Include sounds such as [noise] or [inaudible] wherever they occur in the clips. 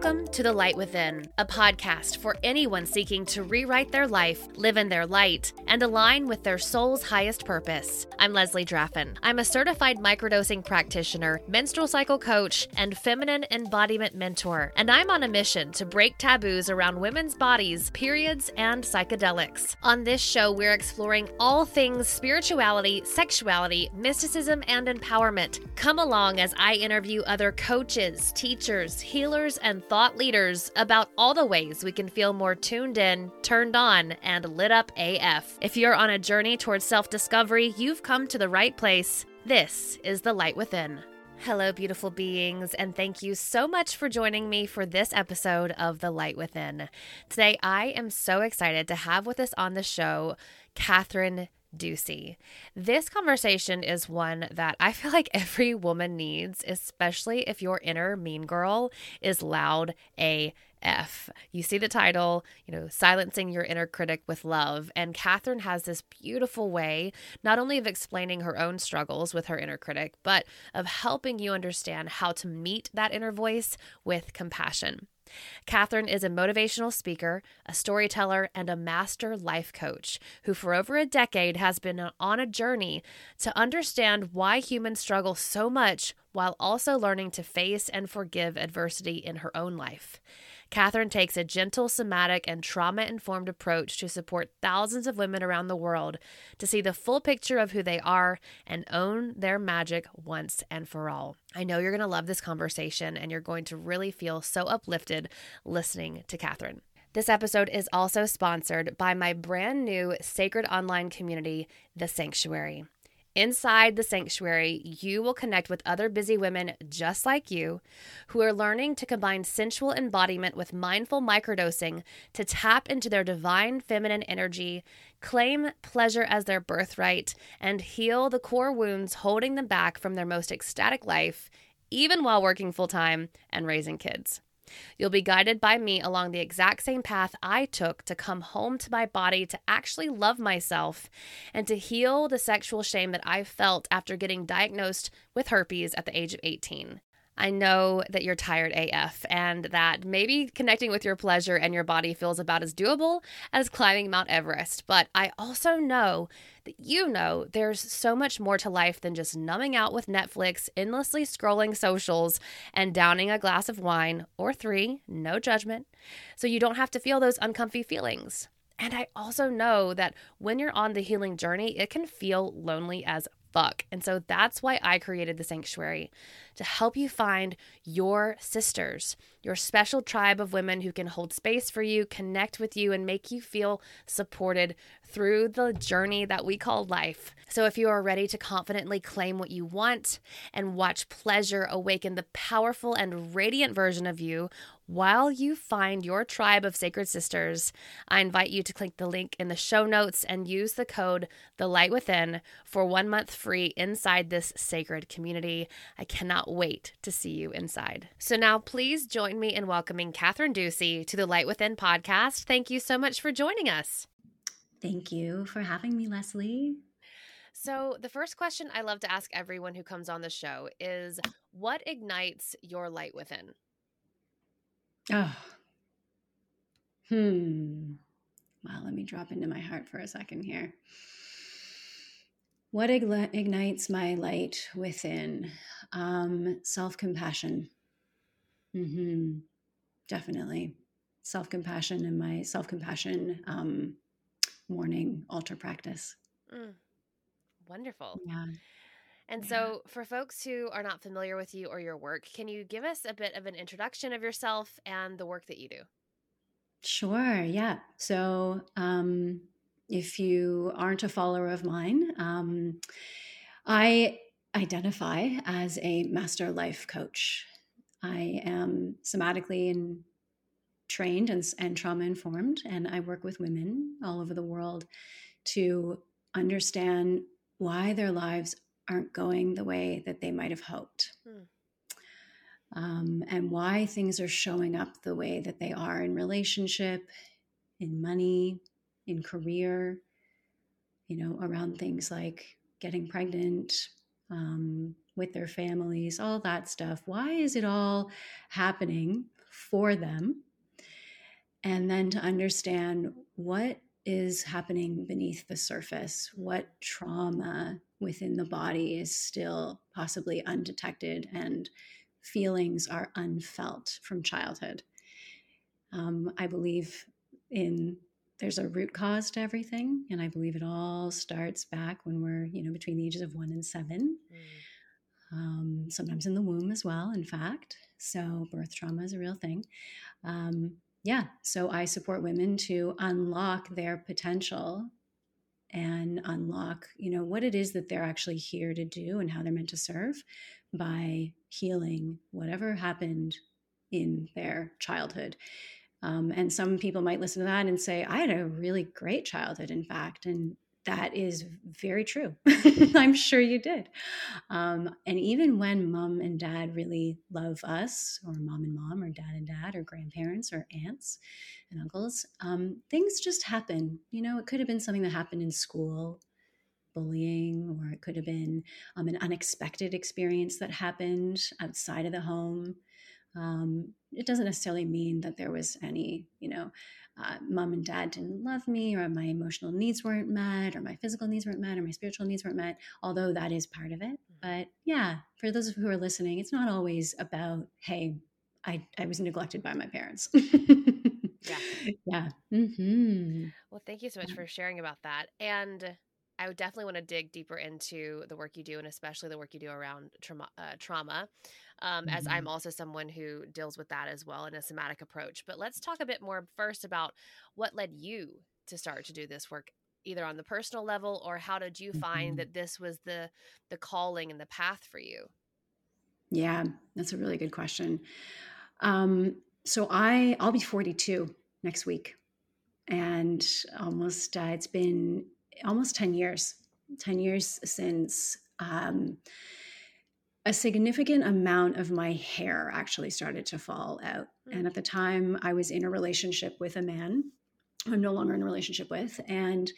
Welcome to The Light Within, a podcast for anyone seeking to rewrite their life, live in their light, and align with their soul's highest purpose. I'm Leslie Draffin. I'm a certified microdosing practitioner, menstrual cycle coach, and feminine embodiment mentor, and I'm on a mission to break taboos around women's bodies, periods, and psychedelics. On this show, we're exploring all things spirituality, sexuality, mysticism, and empowerment. Come along as I interview other coaches, teachers, healers, and thought leaders about all the ways we can feel more tuned in, turned on, and lit up AF. If you're on a journey towards self discovery, you've come to the right place. This is The Light Within. Hello, beautiful beings, and thank you so much for joining me for this episode of The Light Within. Today, I am so excited to have with us on the show Kathryn Ducey. This conversation is one that I feel like every woman needs, especially if your inner mean girl is loud AF. You see the title, you know, Silencing Your Inner Critic with Love. And Kathryn has this beautiful way, not only of explaining her own struggles with her inner critic, but of helping you understand how to meet that inner voice with compassion. Kathryn is a motivational speaker, a storyteller, and a master life coach who, for over a decade, has been on a journey to understand why humans struggle so much while also learning to face and forgive adversity in her own life. Kathryn takes a gentle, somatic, and trauma informed approach to support thousands of women around the world to see the full picture of who they are and own their magic once and for all. I know you're going to love this conversation and you're going to really feel so uplifted listening to Kathryn. This episode is also sponsored by my brand new sacred online community, The Sanctuary. Inside the sanctuary, you will connect with other busy women just like you who are learning to combine sensual embodiment with mindful microdosing to tap into their divine feminine energy, claim pleasure as their birthright, and heal the core wounds holding them back from their most ecstatic life, even while working full time and raising kids. You'll be guided by me along the exact same path I took to come home to my body, to actually love myself, and to heal the sexual shame that I felt after getting diagnosed with herpes at the age of 18. I know that you're tired AF and that maybe connecting with your pleasure and your body feels about as doable as climbing Mount Everest. But I also know that you know there's so much more to life than just numbing out with Netflix, endlessly scrolling socials, and downing a glass of wine or three, no judgment. So you don't have to feel those uncomfy feelings. And I also know that when you're on the healing journey, it can feel lonely as fuck. And so that's why I created the sanctuary to help you find your sisters, your special tribe of women who can hold space for you, connect with you, and make you feel supported through the journey that we call life. So, if you are ready to confidently claim what you want and watch pleasure awaken the powerful and radiant version of you while you find your tribe of sacred sisters, I invite you to click the link in the show notes and use the code The Light Within for one month free inside this sacred community. I cannot wait to see you inside. So now please join me in welcoming Kathryn Ducey to the Light Within podcast. Thank you so much for joining us. Thank you for having me, Leslie. So, the first question I love to ask everyone who comes on the show is what ignites your light within? Oh. Hmm. Wow, let me drop into my heart for a second here. What ignites my light within? Um, Self compassion. Mm-hmm. Definitely. Self compassion and my self compassion um, morning altar practice. Mm. Wonderful. Yeah. And yeah. so, for folks who are not familiar with you or your work, can you give us a bit of an introduction of yourself and the work that you do? Sure. Yeah. So, um, if you aren't a follower of mine, um, I identify as a master life coach. I am somatically and trained and, and trauma informed, and I work with women all over the world to understand why their lives aren't going the way that they might have hoped. Hmm. Um, and why things are showing up the way that they are in relationship, in money, in career, you know, around things like getting pregnant, um, with their families, all that stuff. Why is it all happening for them and then to understand what is happening beneath the surface, what trauma within the body is still possibly undetected and feelings are unfelt from childhood. Um, I believe in there's a root cause to everything, and I believe it all starts back when we're you know between the ages of one and seven. Mm. Um, sometimes in the womb as well, in fact. So birth trauma is a real thing. Um, yeah, so I support women to unlock their potential and unlock, you know, what it is that they're actually here to do and how they're meant to serve by healing whatever happened in their childhood. Um, and some people might listen to that and say, I had a really great childhood, in fact. And that is very true. [laughs] [laughs] I'm sure you did. Um, and even when mom and dad really love us, or mom and mom, or dad and dad, or grandparents, or aunts and uncles, um, things just happen. You know, it could have been something that happened in school, bullying, or it could have been um, an unexpected experience that happened outside of the home. Um, it doesn't necessarily mean that there was any, you know, uh, mom and dad didn't love me, or my emotional needs weren't met, or my physical needs weren't met, or my spiritual needs weren't met, although that is part of it. Mm-hmm. But yeah, for those who are listening, it's not always about, hey, I, I was neglected by my parents. yeah. [laughs] Yeah. Mm-hmm. Well, thank you so much for sharing about that. And I would definitely want to dig deeper into the work you do, and especially the work you do around trauma. Uh, trauma um, mm-hmm. as I'm mm-hmm. also someone who deals with that as well in a somatic approach. But let's talk a bit more first about what led you to start to do this work either on the personal level or how did you find mm-hmm. that this was the the calling and the path for you yeah that's a really good question um, so i i'll be 42 next week and almost uh, it's been almost 10 years 10 years since um, a significant amount of my hair actually started to fall out. And at the time, I was in a relationship with a man I'm no longer in a relationship with. And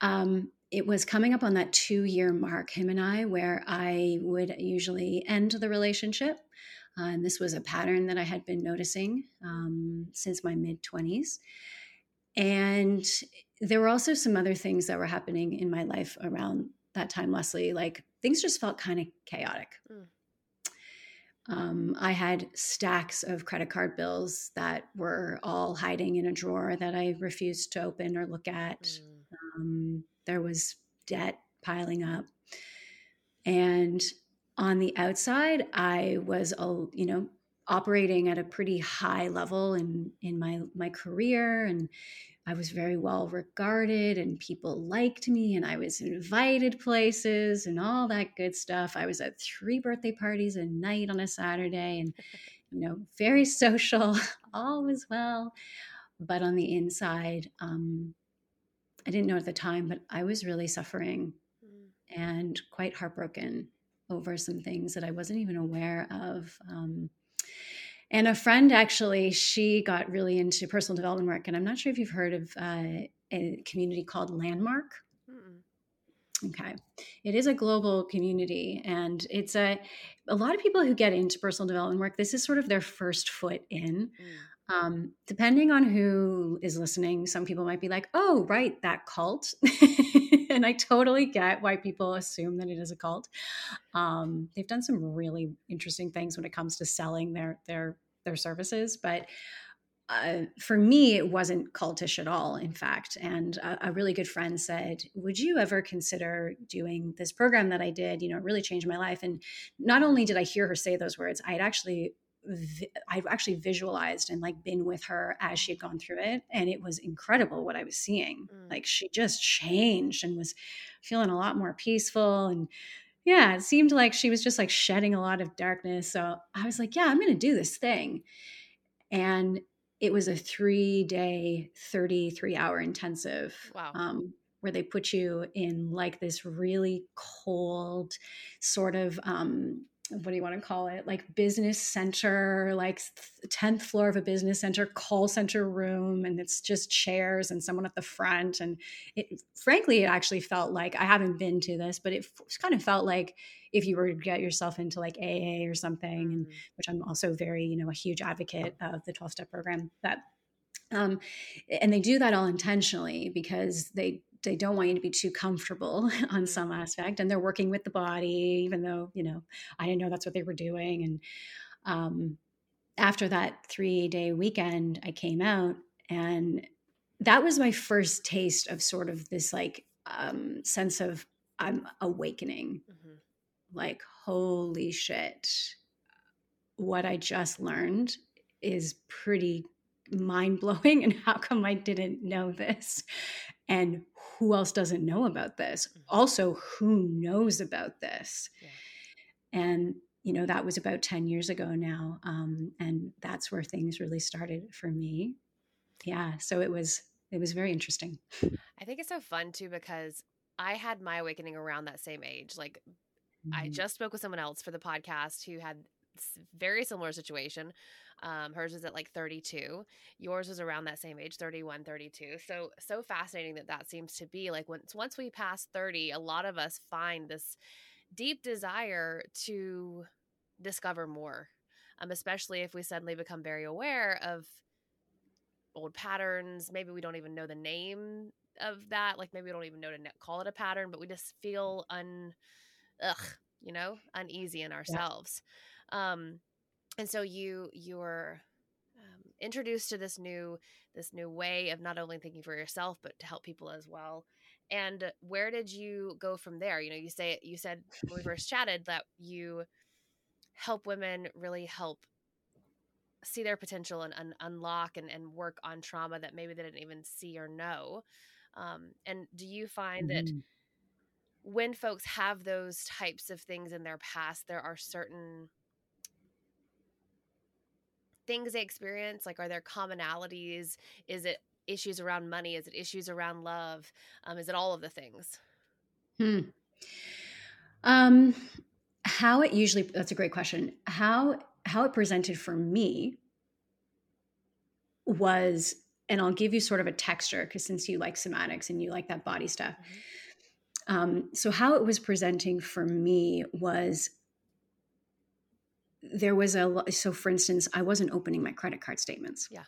um, it was coming up on that two year mark, him and I, where I would usually end the relationship. Uh, and this was a pattern that I had been noticing um, since my mid 20s. And there were also some other things that were happening in my life around that time, Leslie. Like things just felt kind of chaotic. Mm. Um, I had stacks of credit card bills that were all hiding in a drawer that I refused to open or look at. Mm. Um, there was debt piling up. And on the outside, I was, you know, operating at a pretty high level in in my my career and I was very well regarded and people liked me and I was invited places and all that good stuff. I was at three birthday parties a night on a Saturday and, [laughs] you know, very social, [laughs] all was well. But on the inside, um, I didn't know at the time, but I was really suffering mm. and quite heartbroken over some things that I wasn't even aware of. Um, and a friend actually, she got really into personal development work. And I'm not sure if you've heard of uh, a community called Landmark. Mm-mm. Okay. It is a global community and it's a a lot of people who get into personal development work, this is sort of their first foot in. Mm. Um, depending on who is listening, some people might be like, oh, right, that cult. [laughs] and I totally get why people assume that it is a cult. Um, they've done some really interesting things when it comes to selling their their their services, but uh, for me, it wasn't cultish at all, in fact. And a, a, really good friend said, Would you ever consider doing this program that I did? You know, it really changed my life. And not only did I hear her say those words, I had actually. I've actually visualized and like been with her as she had gone through it. And it was incredible what I was seeing. Mm. Like she just changed and was feeling a lot more peaceful and yeah, it seemed like she was just like shedding a lot of darkness. So I was like, yeah, I'm going to do this thing. And it was a three day, 33 hour intensive. Wow. Um, where they put you in like this really cold sort of um, what do you want to call it like business center like 10th floor of a business center call center room and it's just chairs and someone at the front and it frankly it actually felt like i haven't been to this but it kind of felt like if you were to get yourself into like aa or something and mm-hmm. which i'm also very you know a huge advocate of the 12 step program that um, and they do that all intentionally because they they don't want you to be too comfortable [laughs] on some mm-hmm. aspect and they're working with the body even though you know i didn't know that's what they were doing and um, after that three day weekend i came out and that was my first taste of sort of this like um, sense of i'm awakening mm-hmm. like holy shit what i just learned is pretty mind blowing [laughs] and how come i didn't know this and who else doesn't know about this? Mm-hmm. Also, who knows about this? Yeah. And you know that was about 10 years ago now um, and that's where things really started for me yeah so it was it was very interesting i think it's so fun too because i had my awakening around that same age like mm-hmm. i just spoke with someone else for the podcast who had very similar situation um, hers is at like 32. Yours is around that same age, 31, 32. So so fascinating that that seems to be like once once we pass 30, a lot of us find this deep desire to discover more. Um, especially if we suddenly become very aware of old patterns. Maybe we don't even know the name of that. Like maybe we don't even know to call it a pattern, but we just feel un, ugh, you know, uneasy in ourselves. Yeah. Um, and so you you were um, introduced to this new this new way of not only thinking for yourself but to help people as well. And where did you go from there? You know you say you said when we [laughs] first chatted that you help women really help see their potential and un- unlock and, and work on trauma that maybe they didn't even see or know. Um, and do you find mm-hmm. that when folks have those types of things in their past there are certain things they experience? Like, are there commonalities? Is it issues around money? Is it issues around love? Um, is it all of the things? Hmm. Um, how it usually that's a great question. How how it presented for me was, and I'll give you sort of a texture because since you like somatics and you like that body stuff. Mm-hmm. Um, so how it was presenting for me was there was a so for instance i wasn't opening my credit card statements yeah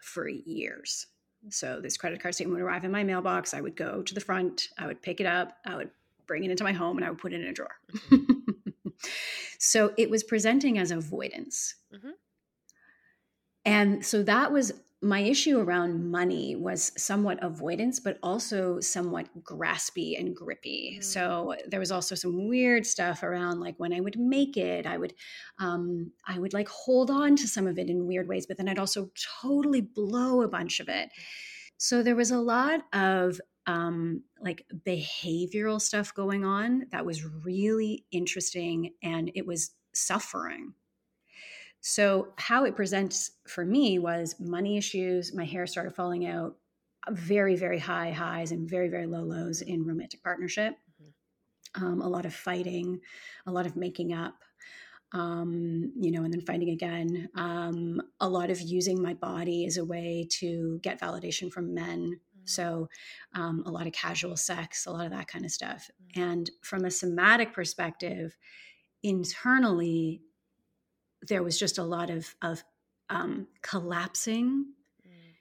for years so this credit card statement would arrive in my mailbox i would go to the front i would pick it up i would bring it into my home and i would put it in a drawer mm-hmm. [laughs] so it was presenting as avoidance mm-hmm. and so that was my issue around money was somewhat avoidance, but also somewhat graspy and grippy. Mm. So there was also some weird stuff around like when I would make it, I would, um, I would like hold on to some of it in weird ways, but then I'd also totally blow a bunch of it. So there was a lot of um, like behavioral stuff going on that was really interesting, and it was suffering so, how it presents for me was money issues. My hair started falling out, very, very high highs and very, very low lows in romantic partnership. Mm-hmm. Um, a lot of fighting, a lot of making up, um, you know, and then fighting again. Um, a lot of using my body as a way to get validation from men. Mm-hmm. So, um, a lot of casual sex, a lot of that kind of stuff. Mm-hmm. And from a somatic perspective, internally, there was just a lot of of um, collapsing mm.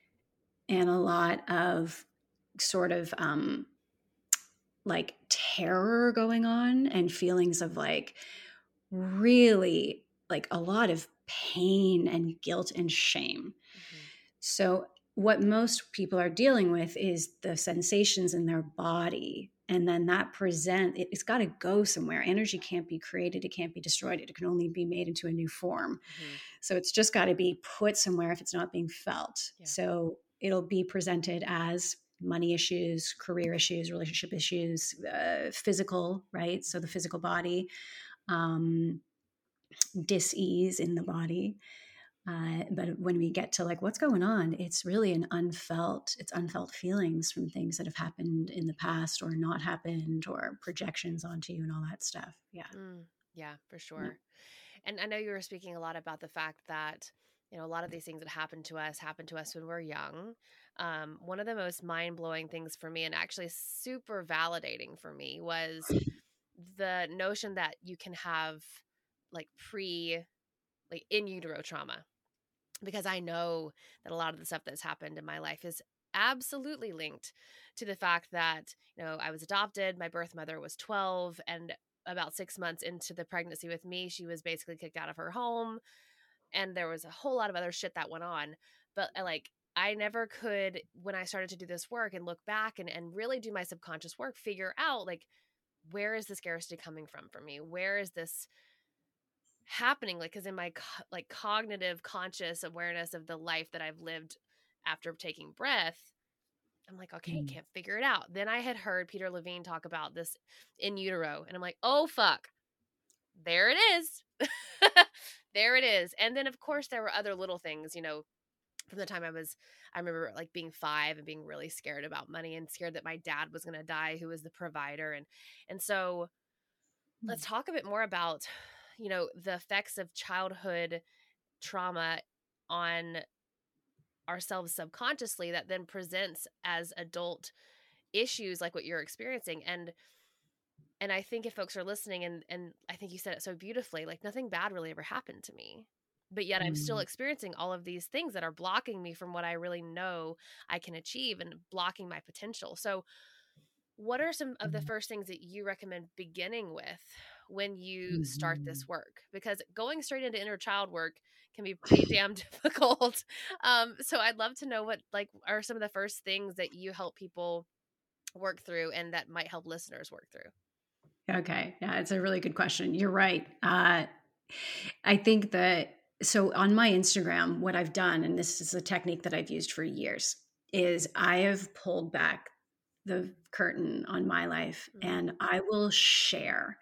and a lot of sort of um, like terror going on and feelings of like really like a lot of pain and guilt and shame. Mm-hmm. So what most people are dealing with is the sensations in their body and then that present it, has got to go somewhere. Energy can't be created it can't be destroyed it can only be made into a new form. Mm-hmm. so it's just got to be put somewhere if it's not being felt. Yeah. so it'll be presented as money issues career issues relationship issues uh, physical right? So the physical body um, dis-ease in the body uh, but when we get to like what's going on, it's really an unfelt, it's unfelt feelings from things that have happened in the past or not happened or projections onto you and all that stuff. Yeah. Mm, Yeah, for sure. Yeah. And I know you were speaking a lot about the fact that you know a lot of these things that happen to us happen to us when we're young um, one of the most mind-blowing things for me and actually super validating for me was the notion that you can have like pre like in utero trauma because i know that a lot of the stuff that's happened in my life is absolutely linked to the fact that you know i was adopted my birth mother was 12 and about six months into the pregnancy with me she was basically kicked out of her home and there was a whole lot of other shit that went on but uh, like i never could when i started to do this work and look back and, and really do my subconscious work figure out like where is the scarcity coming from for me? Where is this happening like because in my co- like cognitive conscious awareness of the life that i've lived after taking breath i'm like okay mm. can't figure it out then i had heard peter levine talk about this in utero and i'm like oh fuck there it is [laughs] there it is. And then of course there were other little things, you know, from the time I was I remember like being 5 and being really scared about money and scared that my dad was going to die who was the provider and and so mm. let's talk a bit more about you know the effects of childhood trauma on ourselves subconsciously that then presents as adult issues like what you're experiencing and and i think if folks are listening and and i think you said it so beautifully like nothing bad really ever happened to me but yet i'm still mm. experiencing all of these things that are blocking me from what i really know i can achieve and blocking my potential so what are some of the mm-hmm. first things that you recommend beginning with when you mm-hmm. start this work because going straight into inner child work can be pretty damn [laughs] difficult um, so i'd love to know what like are some of the first things that you help people work through and that might help listeners work through Okay. Yeah, it's a really good question. You're right. Uh, I think that so on my Instagram, what I've done, and this is a technique that I've used for years, is I have pulled back the curtain on my life mm-hmm. and I will share.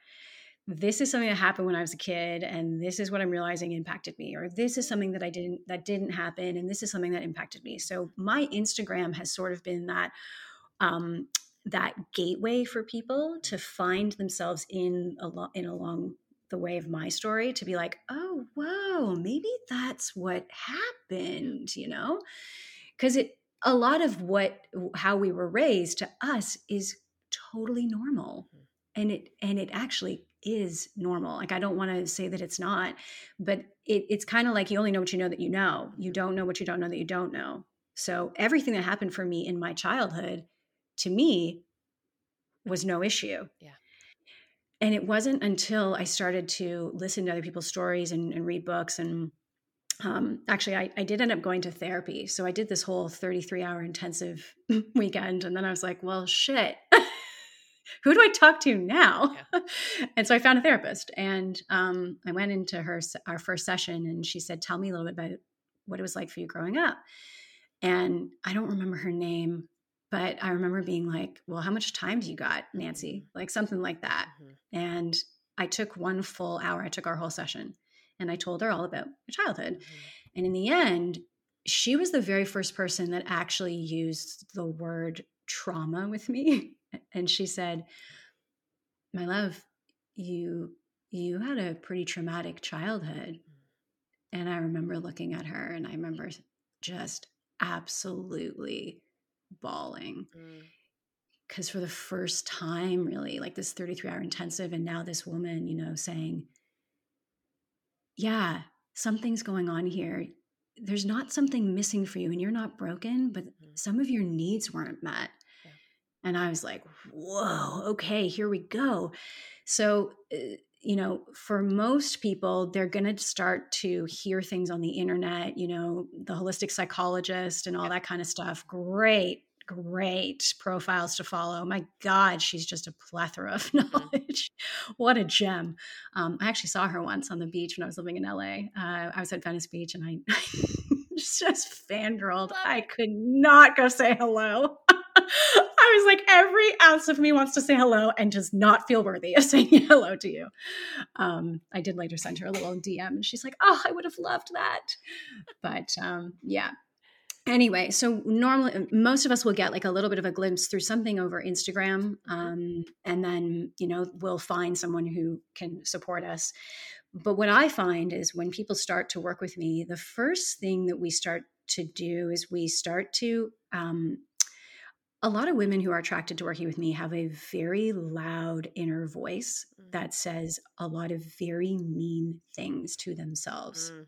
This is something that happened when I was a kid, and this is what I'm realizing impacted me, or this is something that I didn't that didn't happen, and this is something that impacted me. So my Instagram has sort of been that um, that gateway for people to find themselves in a lo- in along the way of my story to be like oh whoa maybe that's what happened you know because it a lot of what how we were raised to us is totally normal mm. and it and it actually is normal like i don't want to say that it's not but it, it's kind of like you only know what you know that you know you don't know what you don't know that you don't know so everything that happened for me in my childhood to me was no issue. Yeah. And it wasn't until I started to listen to other people's stories and, and read books and um, actually I, I did end up going to therapy. So I did this whole 33 hour intensive [laughs] weekend. And then I was like, well, shit, [laughs] who do I talk to now? Yeah. [laughs] and so I found a therapist and um, I went into her, our first session and she said, tell me a little bit about what it was like for you growing up. And I don't remember her name but I remember being like, well, how much time do you got, Nancy? Mm-hmm. Like something like that. Mm-hmm. And I took one full hour, I took our whole session and I told her all about my childhood. Mm-hmm. And in the end, she was the very first person that actually used the word trauma with me. [laughs] And she said, My love, you you had a pretty traumatic childhood. Mm. And I remember looking at her and I remember just absolutely bawling because mm. for the first time really like this 33 hour intensive and now this woman you know saying yeah something's going on here there's not something missing for you and you're not broken but mm-hmm. some of your needs weren't met. And i was like whoa okay here we go so uh, you know, for most people, they're going to start to hear things on the internet, you know, the holistic psychologist and all that kind of stuff. Great, great profiles to follow. My God, she's just a plethora of [laughs] mm-hmm. knowledge. what a gem. Um, I actually saw her once on the beach when I was living in LA. Uh, I was at Venice Beach and I [laughs] just fangirled. I could not go say hello. [laughs] I was like, every ounce of me wants to say hello and does not feel worthy of [laughs] saying hello to you. Um, I did later send her a little DM and she's like, oh, I would have loved that. But um, yeah. anyway, so normally most of us will get like a little bit of a glimpse through something over Instagram, um, and then you know we'll find someone who can support us. But what I find is when people start to work with me, the first thing that we start to do is we start to um, a lot of women who are attracted to working with me have a very loud inner voice Mm. that says a lot of very mean things to themselves Mm.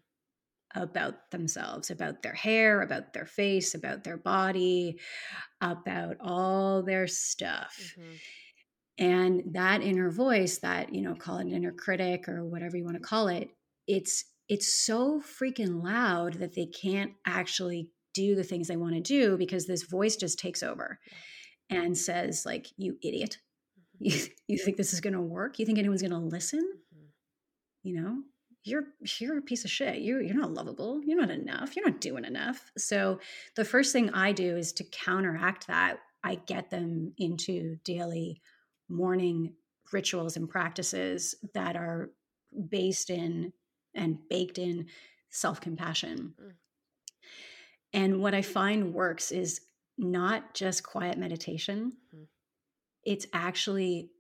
about themselves, about their hair, about their face, about their body, about all their stuff. Mhm. And that inner voice, that, you know, call it an inner critic or whatever you want to call it, it's it's so freaking loud that they can't actually do the things they want to do because this voice just takes over and says like you idiot. You, [laughs] you think this is going to work? You think anyone's going to listen? Mhm. you know? You're you're a piece of shit. You're you're not lovable. You're not enough. You're not doing enough. So the first thing i do is to counteract that. I get them into daily morning rituals and practices that are based in and baked in self-compassion. Mm. And what i find works is not just quiet meditation Mhm. it's actually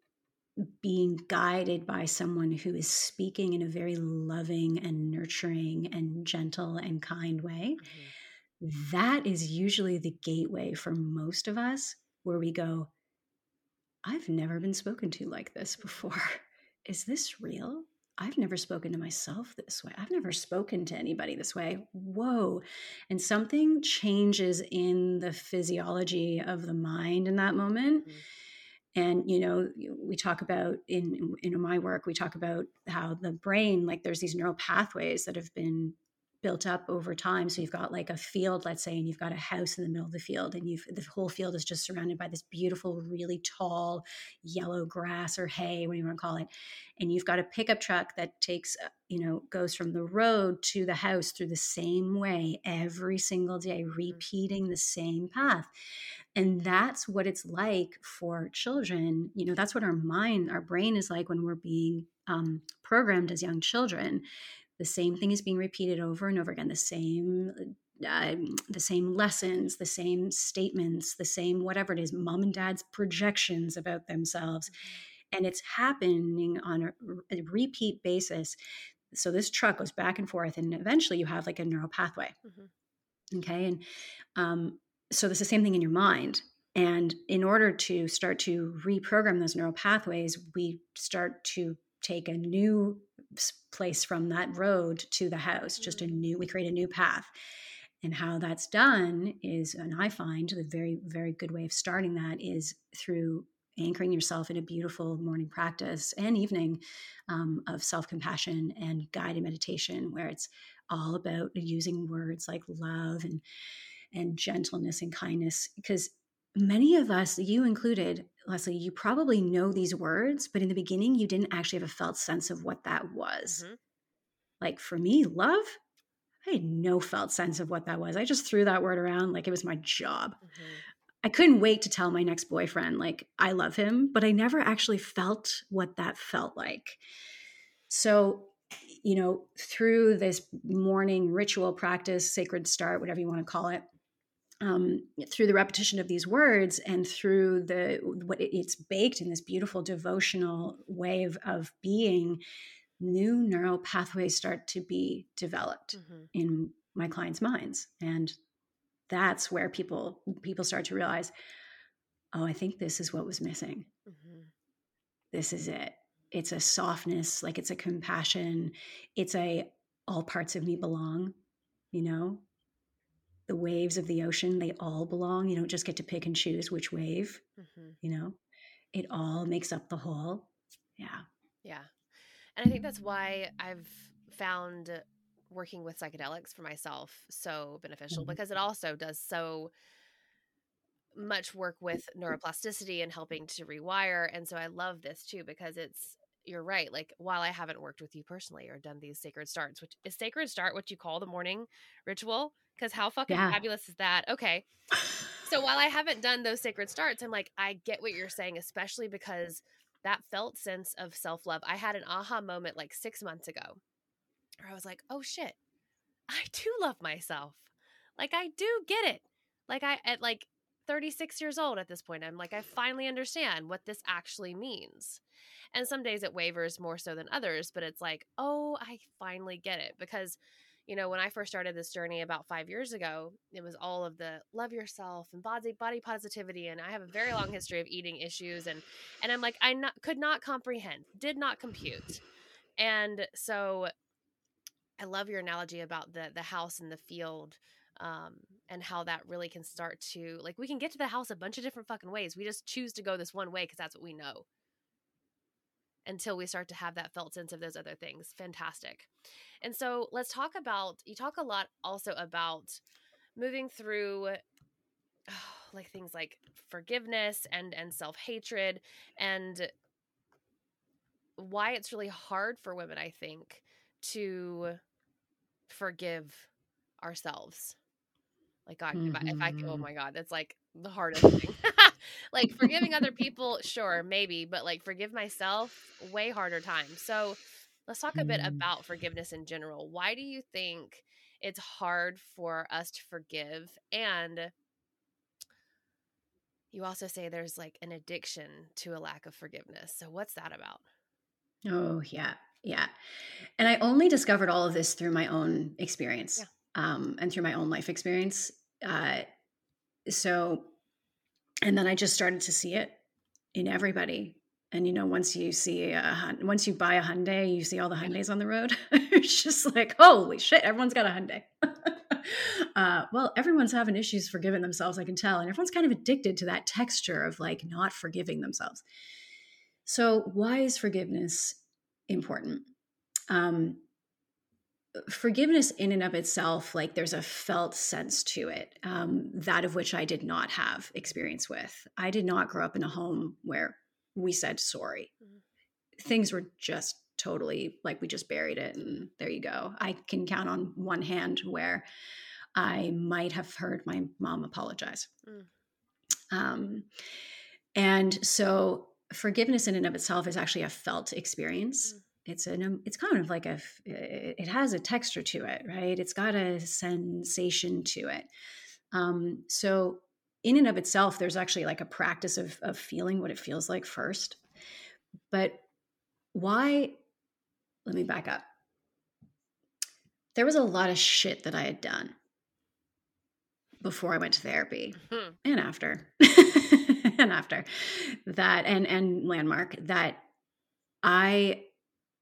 being guided by someone who is speaking in a very loving and nurturing and gentle and kind way, Mhm. that is usually the gateway for most of us where we go, I've never been spoken to like this before. [laughs] Is this real? I've never spoken to myself this way. I've never spoken to anybody this way. Whoa. And something changes in the physiology of the mind in that moment Mhm. and you know we talk about in in my work we talk about how the brain like there's these neural pathways that have been built up over time. So you've got like a field let's say and you've got a house in the middle of the field and you've the whole field is just surrounded by this beautiful really tall yellow grass or hay what do you want to call it. And you've got a pickup truck that takes uh, you know goes from the road to the house through the same way every single day repeating the same path. And that's what it's like for children. You know that's what our mind our brain is like when we're being um, programmed as young children the same thing is being repeated over and over again the same uh, the same lessons the same statements the same whatever it is mom and dad's projections about themselves. And it's happening on a, a repeat basis. So this truck goes back and forth and eventually you have like a neural pathway. Mhm. okay? And um, so it's the same thing in your mind. And in order to start to reprogram those neural pathways we start to take a new place from that road to the house just a new we create a new path. And how that's done is and i find the very very good way of starting that is through anchoring yourself in a beautiful morning practice and evening um, of self-compassion and guided meditation where it's all about using words like love and and gentleness and kindness because many of us you included leslie you probably know these words but in the beginning you didn't actually have a felt sense of what that was Mhm. like for me love i had no felt sense of what that was i just threw that word around like it was my job Mhm. i couldn't wait to tell my next boyfriend like i love him but i never actually felt what that felt like so you know through this morning ritual practice sacred start whatever you want to call it um, through the repetition of these words and through the what it- it's baked in this beautiful devotional way of, of being new neural pathways start to be developed Mhm. in my clients minds. And that's where people people start to realize oh i think this is what was missing. Mhm. this is it. It's a softness like it's a compassion. It's a all parts of me belong you know the waves of the ocean they all belong you don't just get to pick and choose which wave Mhm. you know it all makes up the whole yeah Yeah. And I think that's why I've found working with psychedelics for myself so beneficial Mhm. because it also does so much work with neuroplasticity and helping to rewire. And so I love this too because it's you're right. Like while I haven't worked with you personally or done these sacred starts, which is sacred start what you call the morning ritual? Because how fucking Yeah. fabulous is that? Okay. So while I haven't done those sacred starts, I'm like, I get what you're saying, especially because that felt sense of self love. I had an aha moment like six months ago where I was like, oh shit, I do love myself. Like I do get it. Like I at like 36 years old at this point, I'm like I finally understand what this actually means. And some days it wavers more so than others, but it's like, "Oh, I finally get it." Because you know, when I first started this journey about five years ago, it was all of the love yourself and body body positivity, and I have a very long history of eating issues, and and I'm like I not, could not comprehend, did not compute, and so I love your analogy about the the house and the field. Um, and how that really can start to like we can get to the house a bunch of different fucking ways. We just choose to go this one way because that's what we know until we start to have that felt sense of those other things. Fantastic. And so let's talk about you talk a lot also about moving through oh, [sighs] like things like forgiveness and and self-hatred and why it's really hard for women I think to forgive ourselves. Like God, mm-hmm. if, I, if I oh mm-hmm. my God, that's like the hardest thing. [laughs] like forgiving other [laughs] people, sure, maybe, but like forgive myself, way harder time. So let's talk a bit mm. about forgiveness in general. Why do you think it's hard for us to forgive? And you also say there's like an addiction to a lack of forgiveness. So what's that about? Oh, yeah. Yeah. And I only discovered all of this through my own experience yeah. um, and through my own life experience. Uh, so and then I just started to see it in everybody. And you know, once you see a once you buy a Hyundai, you see all the Hyundais on the road. [laughs] it's just like, holy shit, everyone's got a Hyundai. [laughs] uh, well, everyone's having issues forgiving themselves, I can tell, and everyone's kind of addicted to that texture of like not forgiving themselves. So, why is forgiveness important? Um, forgiveness in and of itself like there's a felt sense to it um, that of which i did not have experience with. I did not grow up in a home where we said sorry. Mm-hmm. things were just totally like we just buried it and there you go. I can count on one hand where i might have heard my mom apologize. Mm. um, and so forgiveness in and of itself is actually a felt experience. Mm it's an it's kind of like a it has a texture to it right? It's got a sensation to it. Um, so in and of itself there's actually like a practice of of feeling what it feels like first. But why let me back up. There was a lot of shit that i had done before i went to therapy mm-hmm. and after. [laughs] And after that and and landmark that i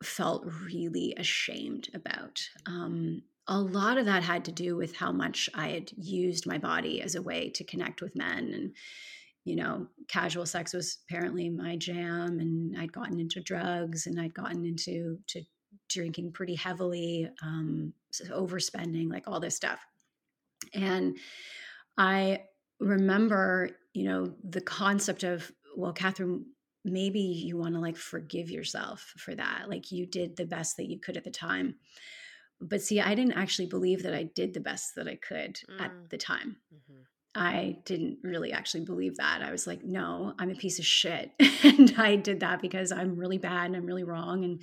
felt really ashamed about. Um, a lot of that had to do with how much I had used my body as a way to connect with men. And, you know, casual sex was apparently my jam. And I'd gotten into drugs and I'd gotten into to drinking pretty heavily, um, overspending, like all this stuff. And I remember, you know, the concept of, well, Kathryn, maybe you want to like forgive yourself for that. Like you did the best that you could at the time. But see, I didn't actually believe that I did the best that I could mm. at the time. Mm-hmm. I didn't really actually believe that. I was like, no, I'm a piece of shit. [laughs] and I did that because I'm really bad and I'm really wrong. And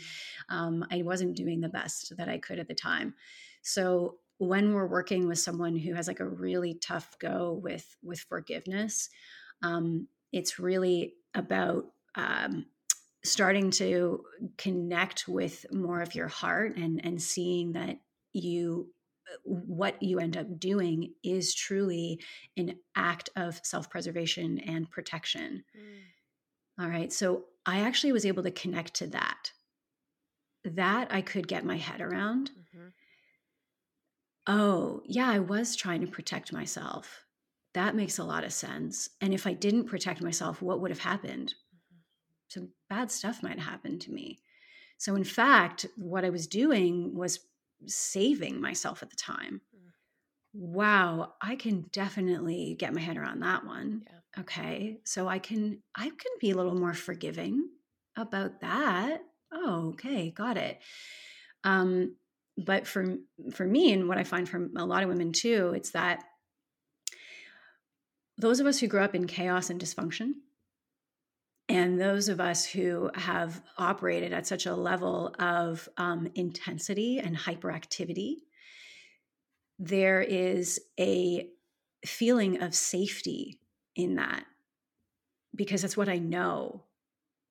um, I wasn't doing the best that I could at the time. So when we're working with someone who has like a really tough go with with forgiveness, um, it's really about um, starting to connect with more of your heart and and seeing that you what you end up doing is truly an act of self-preservation and protection. Mm. all right so i actually was able to connect to that. That i could get my head around. Mm-hmm. oh yeah i was trying to protect myself. That makes a lot of sense and if i didn't protect myself what would have happened some bad stuff might happen to me. So, in fact, what I was doing was saving myself at the time. Mm. Wow, I can definitely get my head around that one. Yeah. Okay. So I can I can be a little more forgiving about that. Oh, okay, got it. Um but for for me and what I find from a lot of women too, it's that those of us who grow up in chaos and dysfunction, and those of us who have operated at such a level of um, intensity and hyperactivity, there is a feeling of safety in that because that's what I know.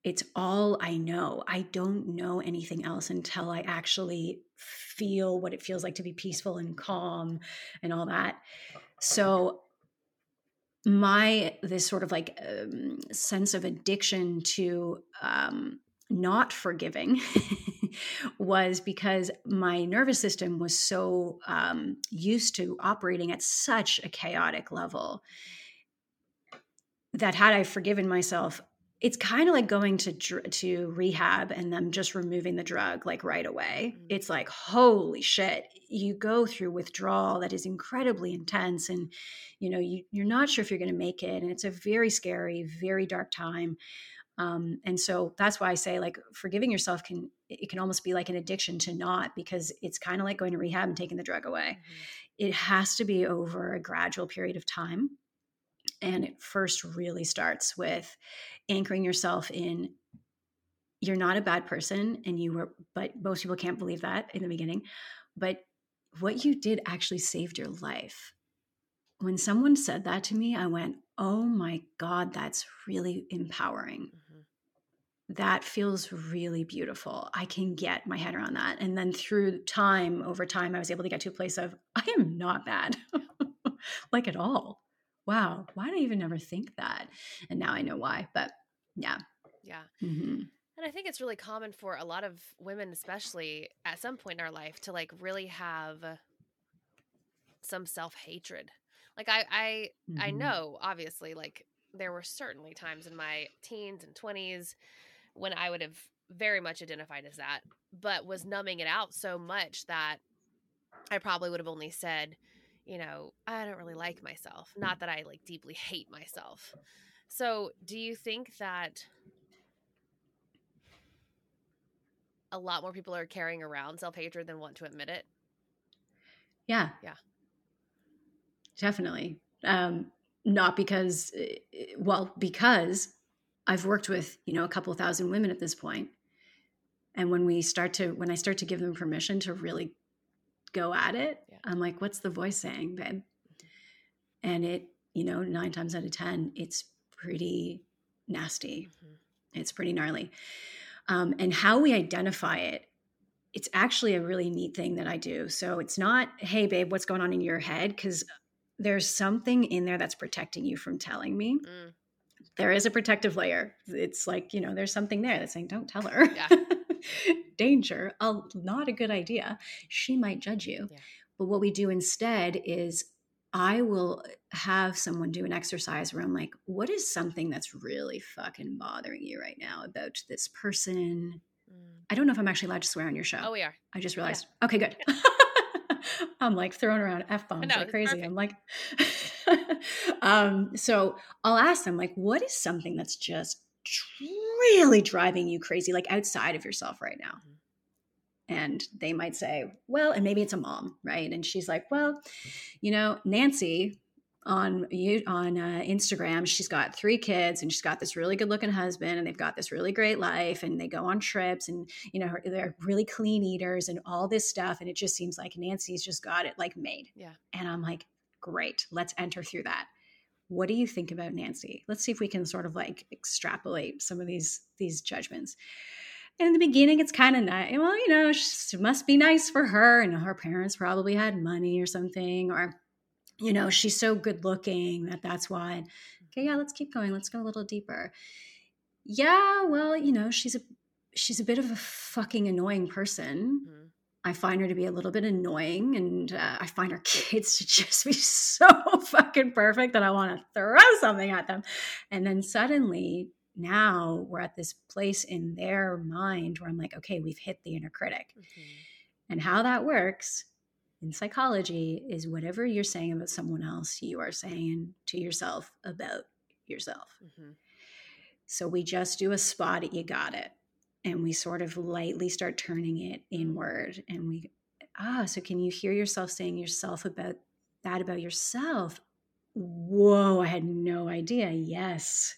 It's all I know. I don't know anything else until I actually feel what it feels like to be peaceful and calm and all that. So my this sort of like um, sense of addiction to um, not forgiving [laughs] was because my nervous system was so um, used to operating at such a chaotic level that had I forgiven myself, it's kind of like going to to rehab and them just removing the drug like right away. Mm-hmm. It's like holy shit, you go through withdrawal that is incredibly intense, and you know you you're not sure if you're going to make it, and it's a very scary, very dark time. Um, and so that's why I say like forgiving yourself can it can almost be like an addiction to not because it's kind of like going to rehab and taking the drug away. Mm-hmm. It has to be over a gradual period of time. And it first really starts with anchoring yourself in you're not a bad person and you were but most people can't believe that in the beginning but what you did actually saved your life. When someone said that to me i went oh my god that's really empowering. Mm-hmm. that feels really beautiful. I can get my head around that and then through time over time i was able to get to a place of i am not bad [laughs] like at all wow, why did I even never think that? And now I know why. But yeah. Yeah. Mm-hmm. And I think it's really common for a lot of women, especially at some point in our life, to like really have some self hatred. Like I, I, mm-hmm. I know, obviously, like there were certainly times in my teens and twenties when I would have very much identified as that, but was numbing it out so much that I probably would have only said, you know, I don't really like myself. Not that I like deeply hate myself. So, do you think that a lot more people are carrying around self hatred than want to admit it? Yeah. Yeah. Definitely. Um, not because, eh, eh, well, because I've worked with, you know, a couple thousand women at this point. And when we start to, when I start to give them permission to really go at it, yeah. I'm like, what's the voice saying, babe? And it, you know, nine times out of 10, it's pretty nasty. Mm-hmm. It's pretty gnarly. Um, and how we identify it, it's actually a really neat thing that I do. So it's not, hey, babe, what's going on in your head? Because there's something in there that's protecting you from telling me. Mm. There is a protective layer. It's like, you know, there's something there that's saying, don't tell her. Yeah. [laughs] [laughs] danger, a, not a good idea. She might judge you. Yeah. But what we do instead is I will have someone do an exercise where I'm like, what is something that's really fucking bothering you right now about this person? Mm. I don't know if I'm actually allowed to swear on your show. Oh, we are. I just realized. Yeah. Okay, good. [laughs] I'm like throwing around f bombs like crazy. Perfect. I'm like, [laughs] um, so I'll ask them like, what is something that's just really driving you crazy, like outside of yourself right now? Mm-hmm. And they might say, well, and maybe it's a mom, right? And she's like, well, you know, Nancy on you on uh, Instagram, she's got three kids and she's got this really good looking husband and they've got this really great life and they go on trips and you know they're really clean eaters and all this stuff and it just seems like Nancy's just got it like made. Yeah. And I'm like, great, let's enter through that what do you think about Nancy? Let's see if we can sort of like extrapolate some of these these judgments. And in the beginning, it's kind of nice. Well, you know, it must be nice for her, and her parents probably had money or something, or you know, she's so good looking that that's why. Okay, yeah, let's keep going. Let's go a little deeper. Yeah, well, you know, she's a she's a bit of a fucking annoying person. Mm-hmm I find her to be a little bit annoying, and uh, I find her [laughs] kids to just be so [laughs] fucking perfect that I want to throw something at them. And then suddenly, now we're at this place in their mind where I'm like, okay, we've hit the inner critic. Mm-hmm. And how that works in psychology is whatever you're saying about someone else, you are saying to yourself about yourself. Mm-hmm. So we just do a spot you got it and we sort of lightly start turning it inward and we ah so can you hear yourself saying yourself about that about yourself whoa i had no idea yes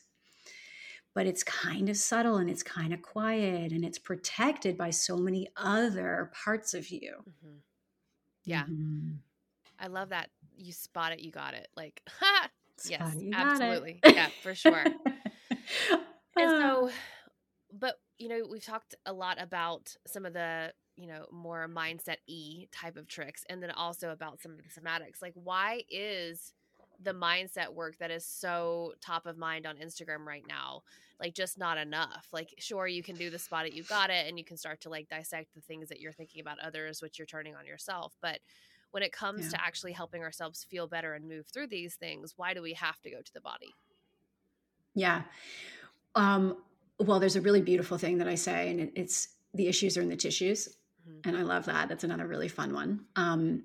but it's kind of subtle and it's kind of quiet and it's protected by so many other parts of you mm-hmm. yeah mm-hmm. I love that you spot it, you got it. Like, [laughs] ha! yes, Spot it, it. absolutely. Yeah, for sure. [laughs] And so, but you know, we've talked a lot about some of the, you know, more mindset E type of tricks, and then also about some of the somatics. Like, why is the mindset work that is so top of mind on Instagram right now, like just not enough? Like, sure, you can do the spot it, you got it, and you can start to like dissect the things that you're thinking about others, which you're turning on yourself. But when it comes Yeah. to actually helping ourselves feel better and move through these things, why do we have to go to the body? Yeah. Um, well, there's a really beautiful thing that I say, and it, it's the issues are in the tissues. Mhm. And I love that. That's another really fun one. Um,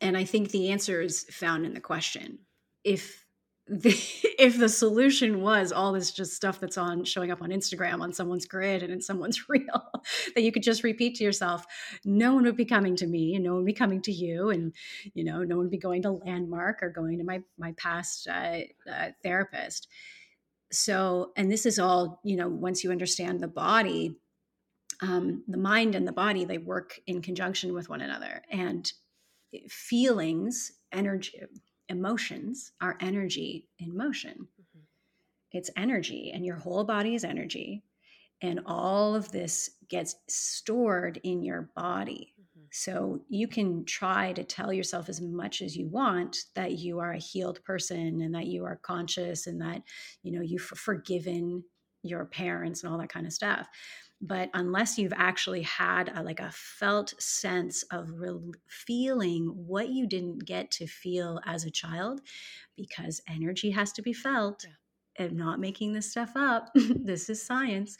and I think the answer is found in the question. If the [laughs] if the solution was all this just stuff that's on showing up on Instagram on someone's grid and in someone's [laughs] reel that you could just repeat to yourself, no one would be coming to me and no one would be coming to you and you know no one would be going to landmark or going to my my past uh, uh, therapist so and this is all you know once you understand the body um, the mind and the body they work in conjunction with one another and feelings energy emotions are energy in motion Mhm. it's energy and your whole body is energy and all of this gets stored in your body. So you can try to tell yourself as much as you want that you are a healed person and that you are conscious and that you know you've forgiven your parents and all that kind of stuff. But unless you've actually had a, like a felt sense of real feeling what you didn't get to feel as a child, because energy has to be felt. Yeah. I'm not making this stuff up. [laughs] this is science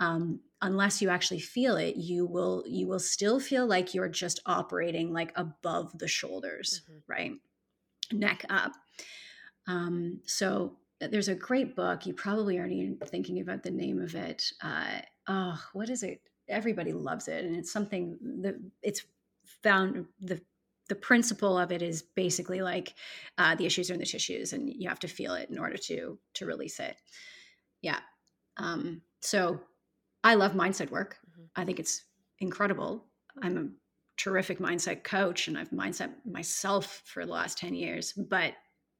um, unless you actually feel it you will you will still feel like you're just operating like above the shoulders Mhm. right neck up um, so there's a great book you probably aren't even thinking about the name of it uh, oh what is it everybody loves it and it's something that it's found the the principle of it is basically like uh, the issues are in the tissues and you have to feel it in order to to release it. Yeah. Um, so i love mindset work. Mhm. i think it's incredible. I'm a terrific mindset coach and i've mindset myself for the last 10 years but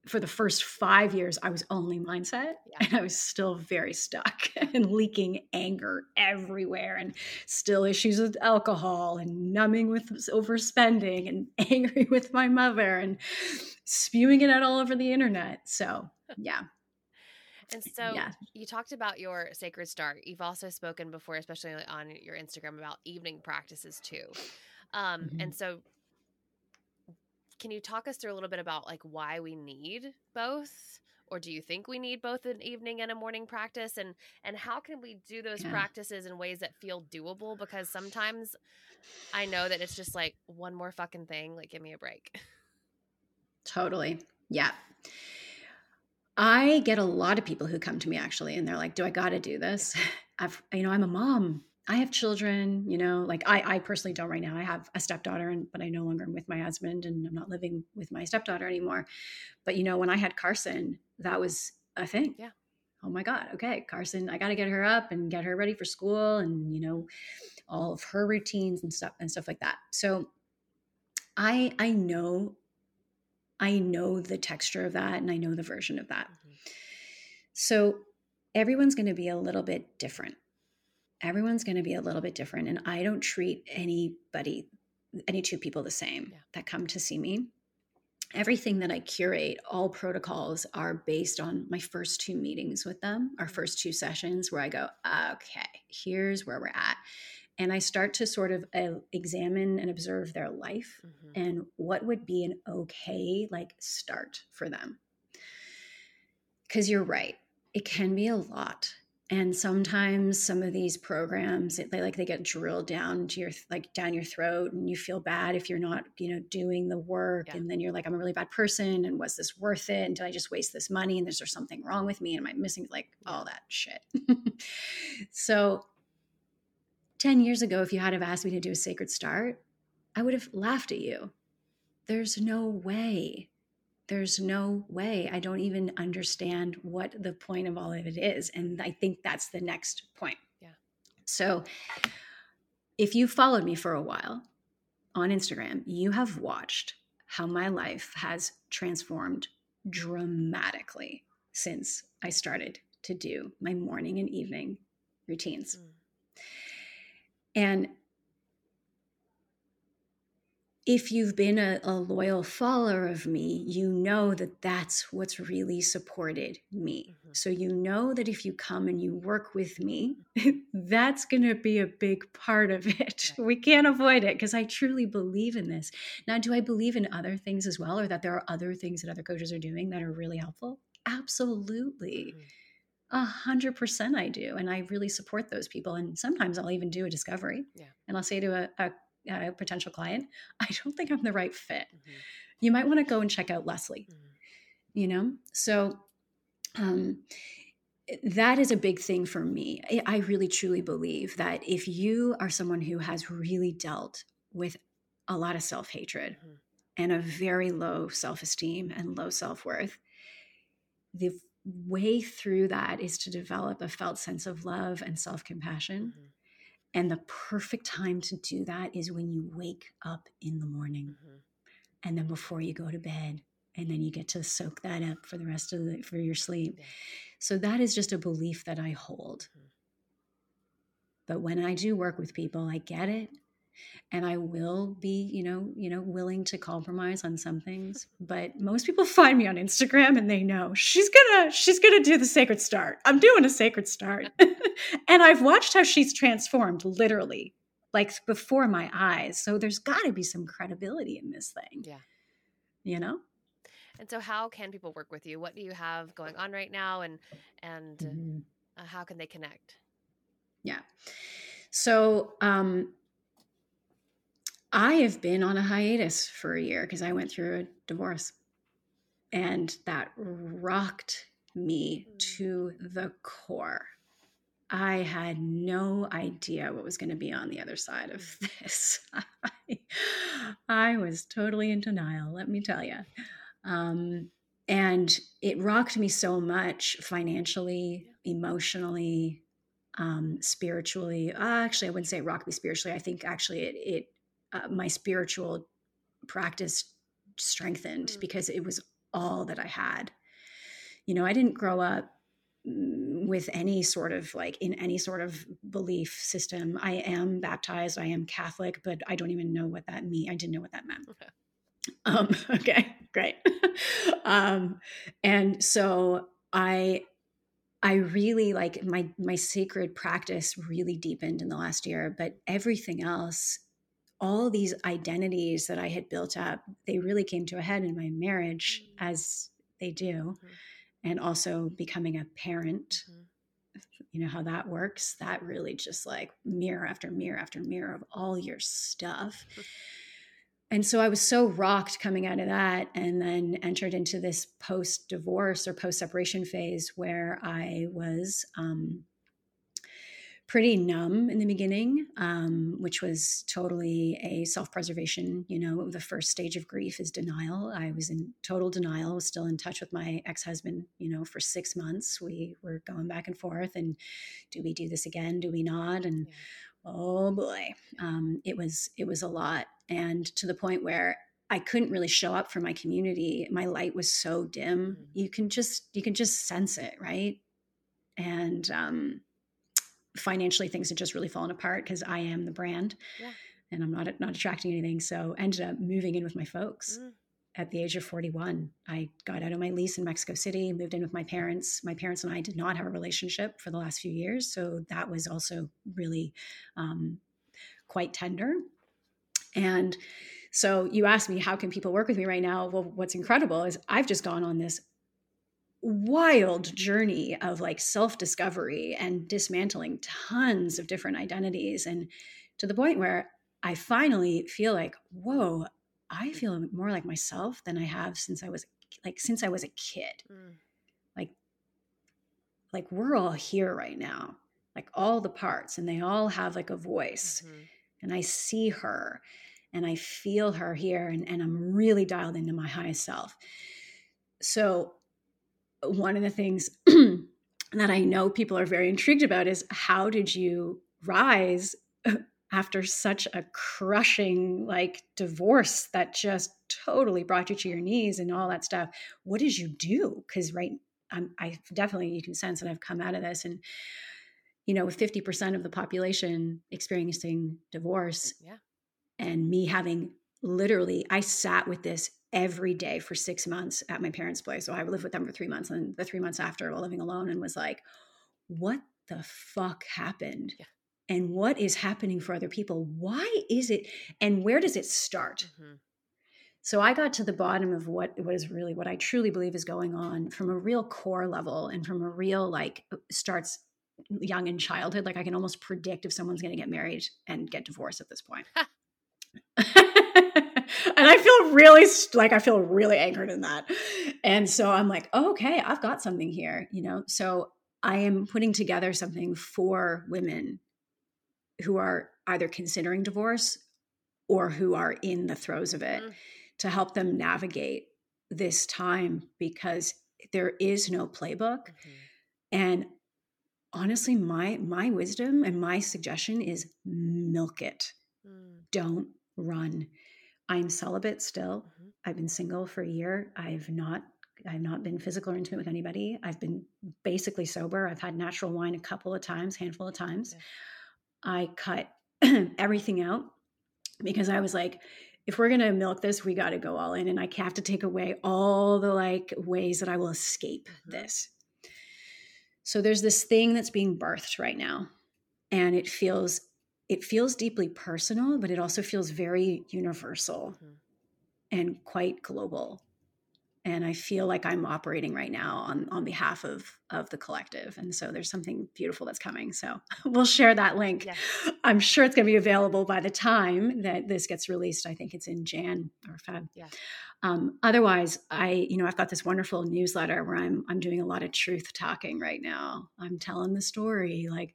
for the first five years i was only mindset Yeah. and i was still very stuck [laughs] and leaking anger everywhere and still issues with alcohol and numbing with overspending and [laughs] angry with my mother and spewing it out all over the internet so yeah And so yeah you talked about your sacred start. You've also spoken before, especially on your Instagram, about evening practices too. Um, Mhm. And so, can you talk us through a little bit about like why we need both, or do you think we need both an evening and a morning practice, and and how can we do those Yeah. practices in ways that feel doable? Because sometimes I know that it's just like one more fucking thing. Like, give me a break. Totally. Yeah. I get a lot of people who come to me actually, and they're like, "Do I got to do this?" I've, you know, I'm a mom. I have children. You know, like I, I personally don't right now. I have a stepdaughter, and but I no longer am with my husband, and I'm not living with my stepdaughter anymore. But you know, when I had Carson, that was a thing. Yeah. Oh my God. Okay, Carson, I got to get her up and get her ready for school, and you know, all of her routines and stuff and stuff like that. So, I I know I know the texture of that and I know the version of that. Mhm. So everyone's going to be a little bit different. Everyone's going to be a little bit different. And I don't treat anybody, any two people the same Yeah. that come to see me. Everything that I curate, all protocols are based on my first two meetings with them, our first two sessions where I go, okay, here's where we're at. And I start to sort of uh, examine and observe their life Mhm. and what would be an okay like start for them because you're right it can be a lot and sometimes some of these programs it, they like they get drilled down to your like down your throat and you feel bad if you're not you know doing the work Yeah. and then you're like i'm a really bad person and was this worth it? And did i just waste this money? And is there something wrong with me? And am i missing like all that shit. [laughs] So 10 years ago if you had have asked me to do a sacred start i would have laughed at you. There's no way there's no way i don't even understand what the point of all of it is and i think that's the next point Yeah. so if you followed me for a while on instagram you have watched how my life has transformed dramatically since I started to do my morning and evening routines. Mm. And if you've been a, a, loyal follower of me, you know that that's what's really supported me. Mm-hmm. So you know that if you come and you work with me, [laughs] that's going to be a big part of it. Right. We can't avoid it because I truly believe in this. Now, do I believe in other things as well, or that there are other things that other coaches are doing that are really helpful? Absolutely. Mm-hmm. A hundred percent I do. And I really support those people. And sometimes I'll even do a discovery. Yeah. And I'll say to a, a a potential client, [laughs] I don't think I'm the right fit. Mm-hmm. You might want to go and check out Leslie. Mm-hmm. You know, so um, that is a big thing for me. I really truly believe that if you are someone who has really dealt with a lot of self hatred mm-hmm. and a very low self esteem and low self worth, the way through that is to develop a felt sense of love and self compassion. Mm-hmm. And the perfect time to do that is when you wake up in the morning mm-hmm. and then before you go to bed. And then you get to soak that up for the rest of the for your sleep. Yeah. So that is just a belief that I hold. Mm-hmm. But when I do work with people, I get it and I will be, you know, you know, willing to compromise on some things. But most people [laughs] find me on Instagram and they know she's gonna she's gonna do the sacred start. I'm doing a sacred start, [laughs] and I've watched how she's transformed literally, like before my eyes. So there's got to be some credibility in this thing. Yeah, you know. And so, how can people work with you? What do you have going on right now, and and mm-hmm. uh, how can they connect? Yeah. So, um, I have been on a hiatus for a year because I went through a divorce. And that rocked me mm. to the core. I had no idea what was going to be on the other side of mm. this. I, [laughs] I was totally in denial, let me tell you. Um, and it rocked me so much financially, emotionally, um, spiritually. Uh, actually, I wouldn't say it rocked me spiritually. I think actually it, it uh, my spiritual practice strengthened mm. because it was all that I had. You know, I didn't grow up mm, with any sort of like in any sort of belief system. I am baptized, I am Catholic, but I don't even know what that means. I didn't know what that meant. Okay. Um, [laughs] okay, great. [laughs] um, and so I I really like my my sacred practice really deepened in the last year, but everything else all these identities that I had built up, they really came to a head in my marriage, mm-hmm. as they do, mm-hmm. and also becoming a parent. Mm-hmm. You know how that works? That really just like mirror after mirror after mirror of all your stuff. [laughs] And so I was so rocked coming out of that, and then entered into this post divorce or post separation phase where I was um, pretty numb in the beginning, um, which was totally a self preservation. You know, the first stage of grief is denial. I was in total denial, was still in touch with my ex husband, you know, for six months. We were going back and forth and do we do this again? Do we not? And yeah. oh boy, um, it was it was a lot. And to the point where I couldn't really show up for my community. My light was so dim. Mm-hmm. You can just you can just sense it, right? And um, financially things had just really fallen apart because I am the brand yeah. and I'm not not attracting anything. So ended up moving in with my folks. Mm. At the age of 41, I got out of my lease in Mexico City, moved in with my parents. My parents and I did not have a relationship for the last few years. So that was also really um, quite tender. And so you asked me, how can people work with me right now? Well, what's incredible is I've just gone on this wild journey of like self discovery and dismantling tons of different identities. And to the point where I finally feel like, whoa, I feel more like myself than I have since I was like since I was a kid. Mm. Like like we're all here right now. Like all the parts and they all have like a voice. Mm-hmm. And I see her and I feel her here and, and I'm really dialed into my highest self. So one of the things [clears throat] that I know people are very intrigued about is how did you rise [clears throat] after such a crushing like divorce that just totally brought you to your knees and all that stuff. What did you do? Because right, I'm, I definitely you can sense that I've come out of this, and you know, with fifty percent of the population experiencing divorce, yeah, and me having literally, I sat with this every day for six months at my parents' place. So I lived with them for three months, and the three months after, while living alone, and was like, what the fuck happened? Yeah and what is happening for other people why is it and where does it start mm-hmm. so i got to the bottom of what was really what i truly believe is going on from a real core level and from a real like uh, starts young in childhood like i can almost predict if someone's going to get married and get divorced at this point [laughs] [laughs] and i feel really like i feel really anchored in that and so i'm like oh, okay i've got something here you know so i am putting together something for women who are either considering divorce or who are in the throes of it mm. to help them navigate this time because there is no playbook mm-hmm. and honestly my my wisdom and my suggestion is milk it mm. don't run i'm celibate still mm-hmm. i've been single for a year i've not I've not been physical or intimate with anybody. I've been basically sober. I've had natural wine a couple of times, handful of times. Yeah. I cut [clears throat] everything out because I was like, if we're gonna milk this, we got to go all in, and I have to take away all the like ways that I will escape mm-hmm. this. So there's this thing that's being birthed right now, and it feels it feels deeply personal, but it also feels very universal mm-hmm. and quite global and I feel like I'm operating right now on on behalf of of the collective. And so there's something beautiful that's coming. So [laughs] we'll share that link. Yes. I'm sure it's going to be available by the time that this gets released. I think it's in Jan or Feb. Yeah. Um, otherwise, I you know I've got this wonderful newsletter where I'm I'm doing a lot of truth talking right now. I'm telling the story like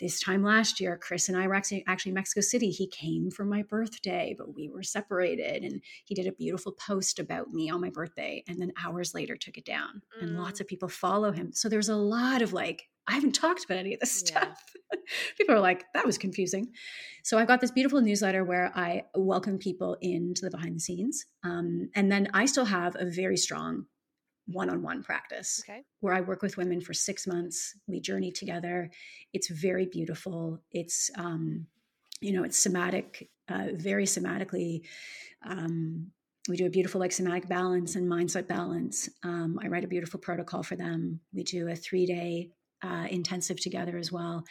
this time last year, Chris and I were actually, actually in Mexico City. He came for my birthday, but we were separated. And he did a beautiful post about me on my birthday. And then hours later took it down. Mm. And lots mm. of people follow him. So there's a lot of like, I haven't talked about any of this yeah. stuff. [laughs] people are like, that was confusing. So I've got this beautiful newsletter where I welcome people into the behind the scenes. Um, and then I still have a very strong one-on-one practice okay. where I work with women for six months. We journey together. It's very beautiful. It's um, you know, it's somatic, uh, very somatically. Um, we do a beautiful like somatic balance and mindset balance. Um, I write a beautiful protocol for them. We do a three-day uh, intensive together as well,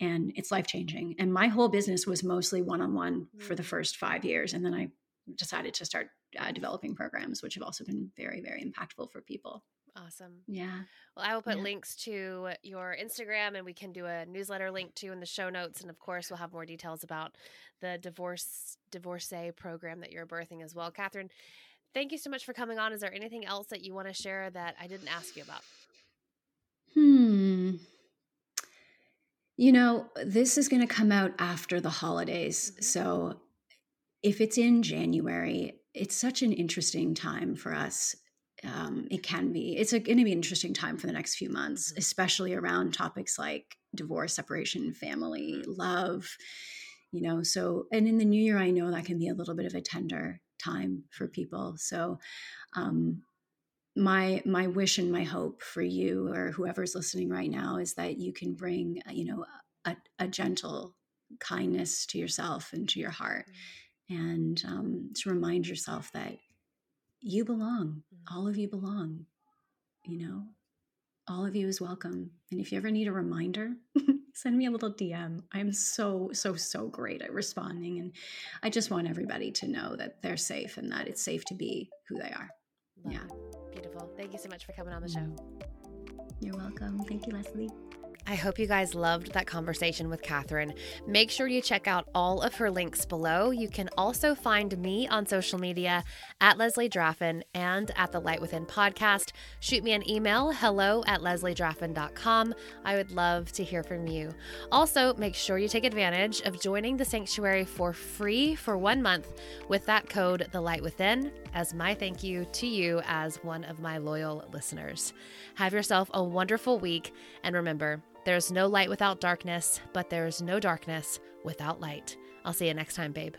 and it's life changing. And my whole business was mostly one-on-one mm-hmm. for the mm. first five years, and then I decided to start uh, developing programs, which have also been very, very impactful for people. Awesome. Yeah. Well, I will put yeah. links to your Instagram and we can do a newsletter link too in the show notes. And of course, we'll have more details about the divorce divorcee program that you're birthing as well. Kathryn, thank you so much for coming on. Is there anything else that you want to share that I didn't ask you about? Hmm. You know, this is going to come out after the holidays. Mm-hmm. So if it's in January, it's such an interesting time for us. Um, it can be. It's going to be an interesting time for the next few months, mm-hmm. especially around topics like divorce, separation, family, mm-hmm. love. You know, so and in the new year, I know that can be a little bit of a tender time for people. So, um, my my wish and my hope for you or whoever's listening right now is that you can bring you know a, a gentle kindness to yourself and to your heart. Mm-hmm and um, to remind yourself that you belong. Mm-hmm. All of you belong. You know, all of you is welcome. And if you ever need a reminder, [laughs] send me a little DM. I'm so, so, so great at responding. And I just want everybody to know that they're safe and that it's safe to be who they are. Love yeah. It. Beautiful. Thank you so much for coming on the show. You're welcome. Thank you, Leslie. I hope you guys loved that conversation with Kathryn. Make sure you check out all of her links below. You can also find me on social media at Leslie Draffin and at the Light Within podcast. Shoot me an email, hello at lesliedraffin.com. I would love to hear from you. Also, make sure you take advantage of joining the sanctuary for free for one month with that code, The Light Within, as my thank you to you as one of my loyal listeners. Have yourself a wonderful week, and remember, there's no light without darkness, but there's no darkness without light. I'll see you next time, babe.